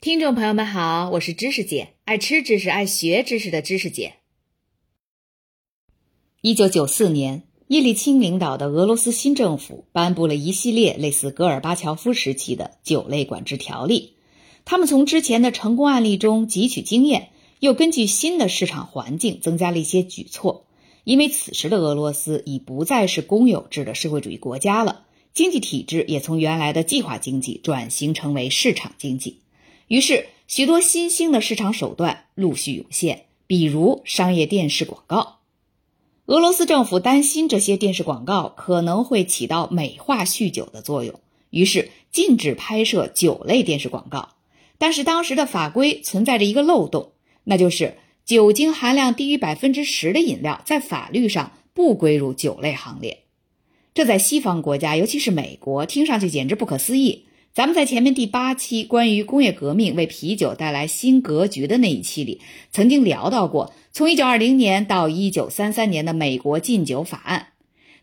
听众朋友们好，我是知识姐，爱吃知识、爱学知识的知识姐。一九九四年，叶利钦领导的俄罗斯新政府颁布了一系列类似戈尔巴乔夫时期的酒类管制条例。他们从之前的成功案例中汲取经验，又根据新的市场环境增加了一些举措。因为此时的俄罗斯已不再是公有制的社会主义国家了，经济体制也从原来的计划经济转型成为市场经济。于是，许多新兴的市场手段陆续涌现，比如商业电视广告。俄罗斯政府担心这些电视广告可能会起到美化酗酒的作用，于是禁止拍摄酒类电视广告。但是当时的法规存在着一个漏洞，那就是酒精含量低于百分之十的饮料在法律上不归入酒类行列。这在西方国家，尤其是美国，听上去简直不可思议。咱们在前面第八期关于工业革命为啤酒带来新格局的那一期里，曾经聊到过，从一九二零年到一九三三年的美国禁酒法案，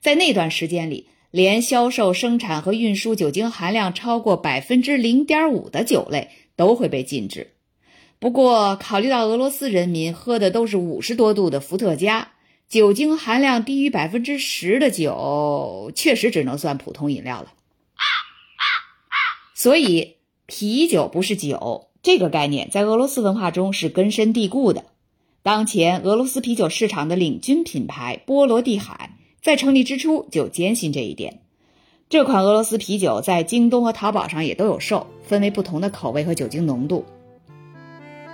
在那段时间里，连销售、生产和运输酒精含量超过百分之零点五的酒类都会被禁止。不过，考虑到俄罗斯人民喝的都是五十多度的伏特加，酒精含量低于百分之十的酒，确实只能算普通饮料了。所以，啤酒不是酒这个概念在俄罗斯文化中是根深蒂固的。当前俄罗斯啤酒市场的领军品牌波罗的海，在成立之初就坚信这一点。这款俄罗斯啤酒在京东和淘宝上也都有售，分为不同的口味和酒精浓度。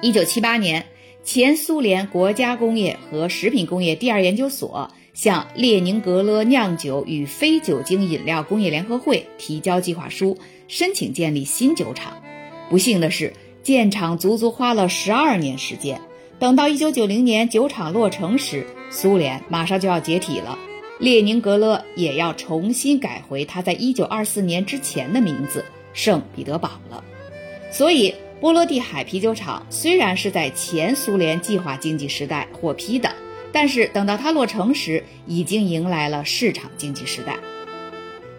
一九七八年，前苏联国家工业和食品工业第二研究所向列宁格勒酿酒与非酒精饮料工业联合会提交计划书。申请建立新酒厂，不幸的是，建厂足足花了十二年时间。等到一九九零年酒厂落成时，苏联马上就要解体了，列宁格勒也要重新改回它在一九二四年之前的名字——圣彼得堡了。所以，波罗的海啤酒厂虽然是在前苏联计划经济时代获批的，但是等到它落成时，已经迎来了市场经济时代。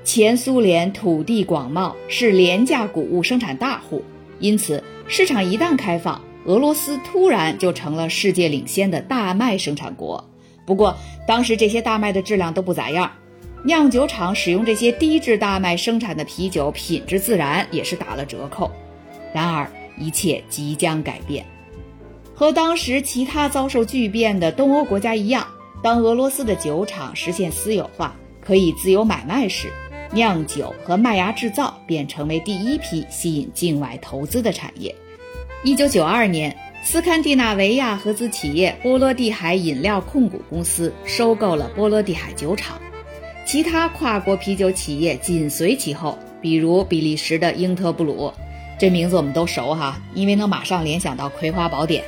前苏联土地广袤，是廉价谷物生产大户，因此市场一旦开放，俄罗斯突然就成了世界领先的大麦生产国。不过当时这些大麦的质量都不咋样，酿酒厂使用这些低质大麦生产的啤酒，品质自然也是打了折扣。然而一切即将改变，和当时其他遭受巨变的东欧国家一样，当俄罗斯的酒厂实现私有化，可以自由买卖时。酿酒和麦芽制造便成为第一批吸引境外投资的产业。一九九二年，斯堪的纳维亚合资企业波罗的海饮料控股公司收购了波罗的海酒厂，其他跨国啤酒企业紧随其后，比如比利时的英特布鲁，这名字我们都熟哈，因为能马上联想到《葵花宝典》。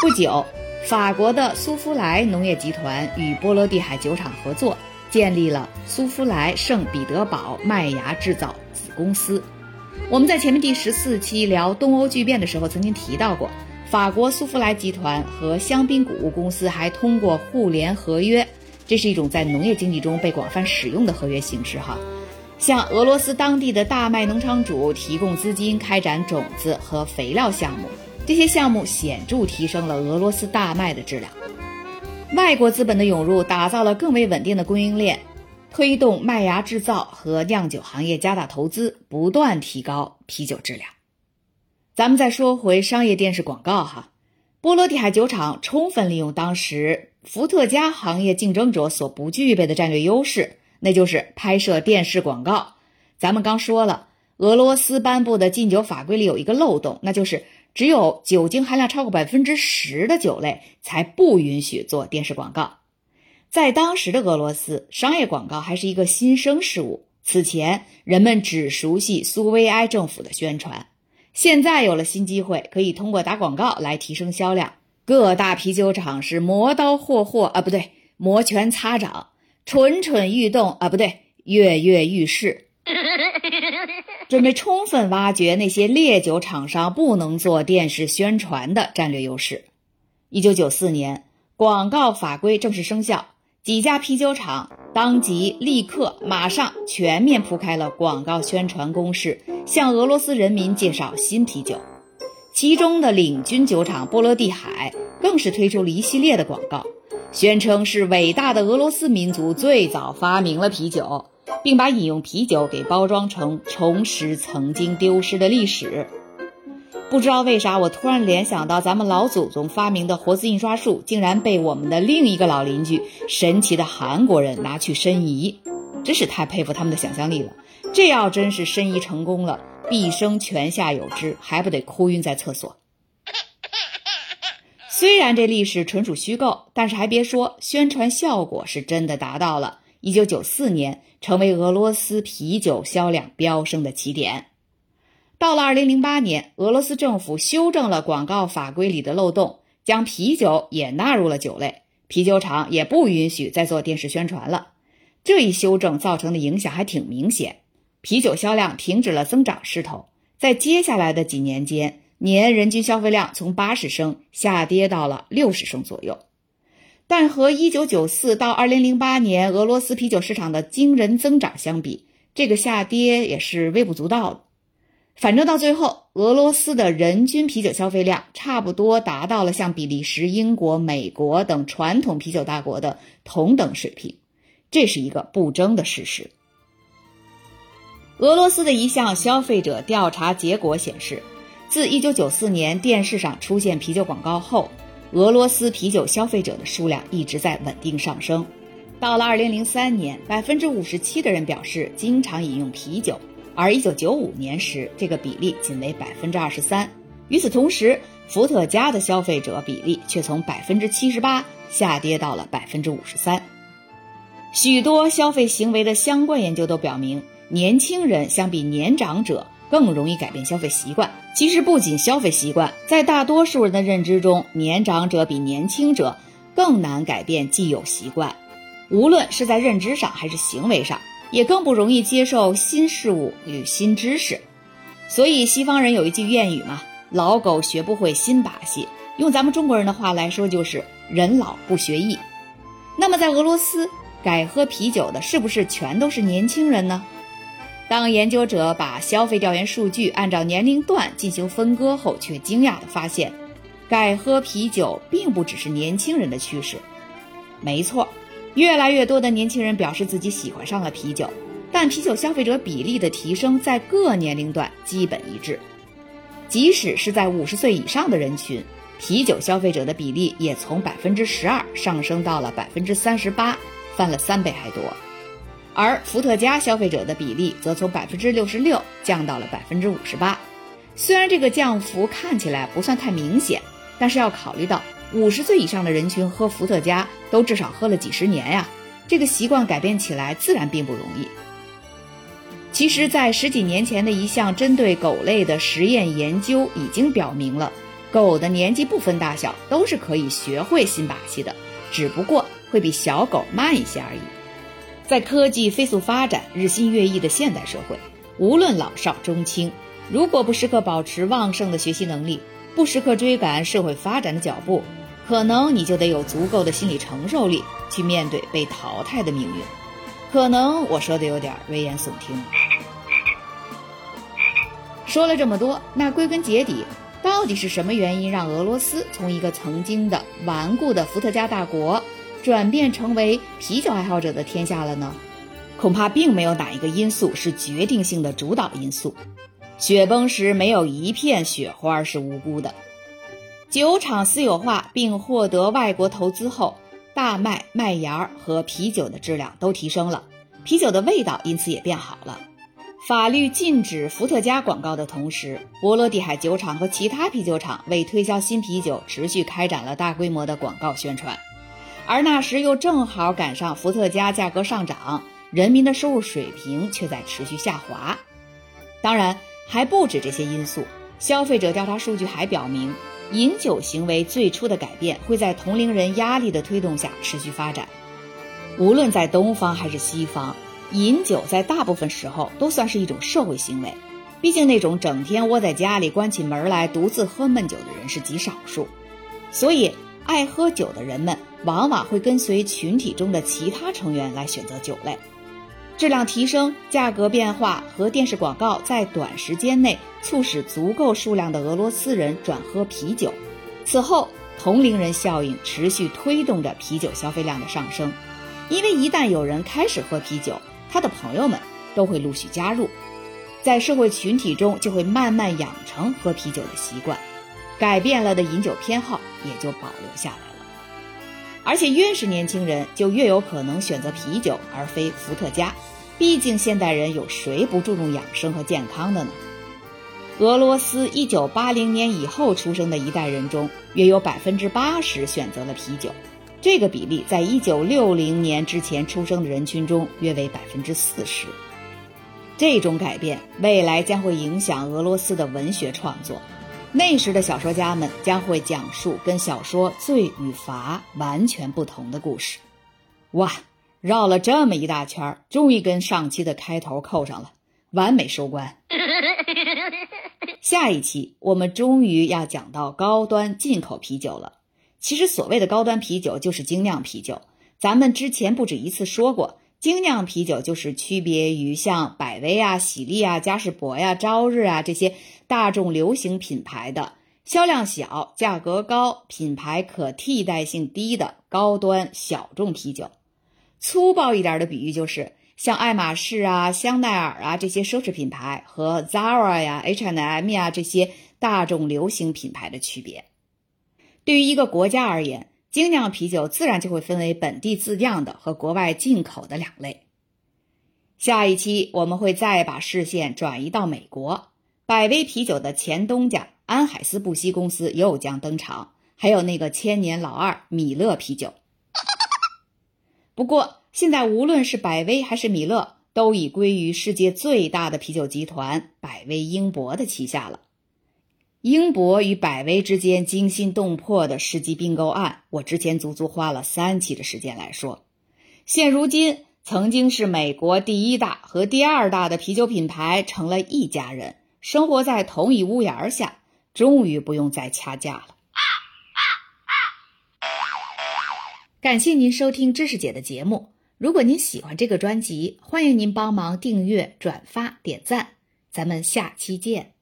不久，法国的苏夫莱农业集团与波罗的海酒厂合作。建立了苏夫莱圣彼得堡麦芽制造子公司。我们在前面第十四期聊东欧巨变的时候，曾经提到过，法国苏夫莱集团和香槟谷物公司还通过互联合约，这是一种在农业经济中被广泛使用的合约形式哈，向俄罗斯当地的大麦农场主提供资金，开展种子和肥料项目。这些项目显著提升了俄罗斯大麦的质量。外国资本的涌入，打造了更为稳定的供应链，推动麦芽制造和酿酒行业加大投资，不断提高啤酒质量。咱们再说回商业电视广告哈，波罗的海酒厂充分利用当时伏特加行业竞争者所不具备的战略优势，那就是拍摄电视广告。咱们刚说了，俄罗斯颁布的禁酒法规里有一个漏洞，那就是。只有酒精含量超过百分之十的酒类才不允许做电视广告。在当时的俄罗斯，商业广告还是一个新生事物。此前，人们只熟悉苏维埃政府的宣传。现在有了新机会，可以通过打广告来提升销量。各大啤酒厂是磨刀霍霍啊，不对，摩拳擦掌，蠢蠢欲动啊，不对，跃跃欲试。准备充分挖掘那些烈酒厂商不能做电视宣传的战略优势。一九九四年，广告法规正式生效，几家啤酒厂当即立刻马上全面铺开了广告宣传攻势，向俄罗斯人民介绍新啤酒。其中的领军酒厂波罗的海更是推出了一系列的广告，宣称是伟大的俄罗斯民族最早发明了啤酒，并把饮用啤酒给包装成重拾曾经丢失的历史。不知道为啥，我突然联想到咱们老祖宗发明的活字印刷术，竟然被我们的另一个老邻居神奇的韩国人拿去申遗，真是太佩服他们的想象力了。这要真是申遗成功了。毕生泉下有知，还不得哭晕在厕所？虽然这历史纯属虚构，但是还别说，宣传效果是真的达到了。一九九四年，成为俄罗斯啤酒销量飙升的起点。到了二零零八年，俄罗斯政府修正了广告法规里的漏洞，将啤酒也纳入了酒类，啤酒厂也不允许再做电视宣传了。这一修正造成的影响还挺明显。啤酒销量停止了增长势头，在接下来的几年间，年人均消费量从八十升下跌到了六十升左右。但和一九九四到二零零八年俄罗斯啤酒市场的惊人增长相比，这个下跌也是微不足道的。反正到最后，俄罗斯的人均啤酒消费量差不多达到了像比利时、英国、美国等传统啤酒大国的同等水平，这是一个不争的事实。俄罗斯的一项消费者调查结果显示，自1994年电视上出现啤酒广告后，俄罗斯啤酒消费者的数量一直在稳定上升。到了2003年，百分之五十七的人表示经常饮用啤酒，而1995年时，这个比例仅为百分之二十三。与此同时，伏特加的消费者比例却从百分之七十八下跌到了百分之五十三。许多消费行为的相关研究都表明。年轻人相比年长者更容易改变消费习惯。其实不仅消费习惯，在大多数人的认知中，年长者比年轻者更难改变既有习惯，无论是在认知上还是行为上，也更不容易接受新事物与新知识。所以西方人有一句谚语嘛：“老狗学不会新把戏。”用咱们中国人的话来说，就是“人老不学艺”。那么在俄罗斯改喝啤酒的是不是全都是年轻人呢？当研究者把消费调研数据按照年龄段进行分割后，却惊讶地发现，改喝啤酒并不只是年轻人的趋势。没错，越来越多的年轻人表示自己喜欢上了啤酒，但啤酒消费者比例的提升在各年龄段基本一致。即使是在五十岁以上的人群，啤酒消费者的比例也从百分之十二上升到了百分之三十八，翻了三倍还多。而伏特加消费者的比例则从百分之六十六降到了百分之五十八。虽然这个降幅看起来不算太明显，但是要考虑到五十岁以上的人群喝伏特加都至少喝了几十年呀，这个习惯改变起来自然并不容易。其实，在十几年前的一项针对狗类的实验研究已经表明了，狗的年纪不分大小都是可以学会新把戏的，只不过会比小狗慢一些而已。在科技飞速发展、日新月异的现代社会，无论老少中青，如果不时刻保持旺盛的学习能力，不时刻追赶社会发展的脚步，可能你就得有足够的心理承受力去面对被淘汰的命运。可能我说的有点危言耸听。说了这么多，那归根结底，到底是什么原因让俄罗斯从一个曾经的顽固的伏特加大国？转变成为啤酒爱好者的天下了呢？恐怕并没有哪一个因素是决定性的主导因素。雪崩时没有一片雪花是无辜的。酒厂私有化并获得外国投资后，大麦、麦芽和啤酒的质量都提升了，啤酒的味道因此也变好了。法律禁止伏特加广告的同时，波罗的海酒厂和其他啤酒厂为推销新啤酒，持续开展了大规模的广告宣传。而那时又正好赶上伏特加价格上涨，人民的收入水平却在持续下滑。当然，还不止这些因素。消费者调查数据还表明，饮酒行为最初的改变会在同龄人压力的推动下持续发展。无论在东方还是西方，饮酒在大部分时候都算是一种社会行为。毕竟，那种整天窝在家里关起门来独自喝闷酒的人是极少数，所以。爱喝酒的人们往往会跟随群体中的其他成员来选择酒类。质量提升、价格变化和电视广告在短时间内促使足够数量的俄罗斯人转喝啤酒。此后，同龄人效应持续推动着啤酒消费量的上升。因为一旦有人开始喝啤酒，他的朋友们都会陆续加入，在社会群体中就会慢慢养成喝啤酒的习惯，改变了的饮酒偏好也就保留下来了。而且越是年轻人，就越有可能选择啤酒而非伏特加。毕竟现代人有谁不注重养生和健康的呢？俄罗斯1980年以后出生的一代人中，约有百分之八十选择了啤酒。这个比例在一九六零年之前出生的人群中约为百分之四十。这种改变未来将会影响俄罗斯的文学创作，那时的小说家们将会讲述跟小说《罪与罚》完全不同的故事。哇，绕了这么一大圈，终于跟上期的开头扣上了，完美收官。下一期我们终于要讲到高端进口啤酒了。其实所谓的高端啤酒就是精酿啤酒，咱们之前不止一次说过，精酿啤酒就是区别于像百威啊、喜力啊、嘉士伯呀、朝日啊这些大众流行品牌的销量小、价格高、品牌可替代性低的高端小众啤酒。粗暴一点的比喻就是，像爱马仕啊、香奈儿啊这些奢侈品牌和 Zara 呀、H&M 呀这些大众流行品牌的区别。对于一个国家而言，精酿啤酒自然就会分为本地自酿的和国外进口的两类。下一期我们会再把视线转移到美国，百威啤酒的前东家安海斯布希公司又将登场，还有那个千年老二米勒啤酒。不过，现在无论是百威还是米勒，都已归于世界最大的啤酒集团百威英博的旗下了。英博与百威之间惊心动魄的世纪并购案，我之前足足花了三期的时间来说。现如今，曾经是美国第一大和第二大的啤酒品牌成了一家人，生活在同一屋檐下，终于不用再掐架了。感谢您收听知识姐的节目。如果您喜欢这个专辑，欢迎您帮忙订阅、转发、点赞。咱们下期见。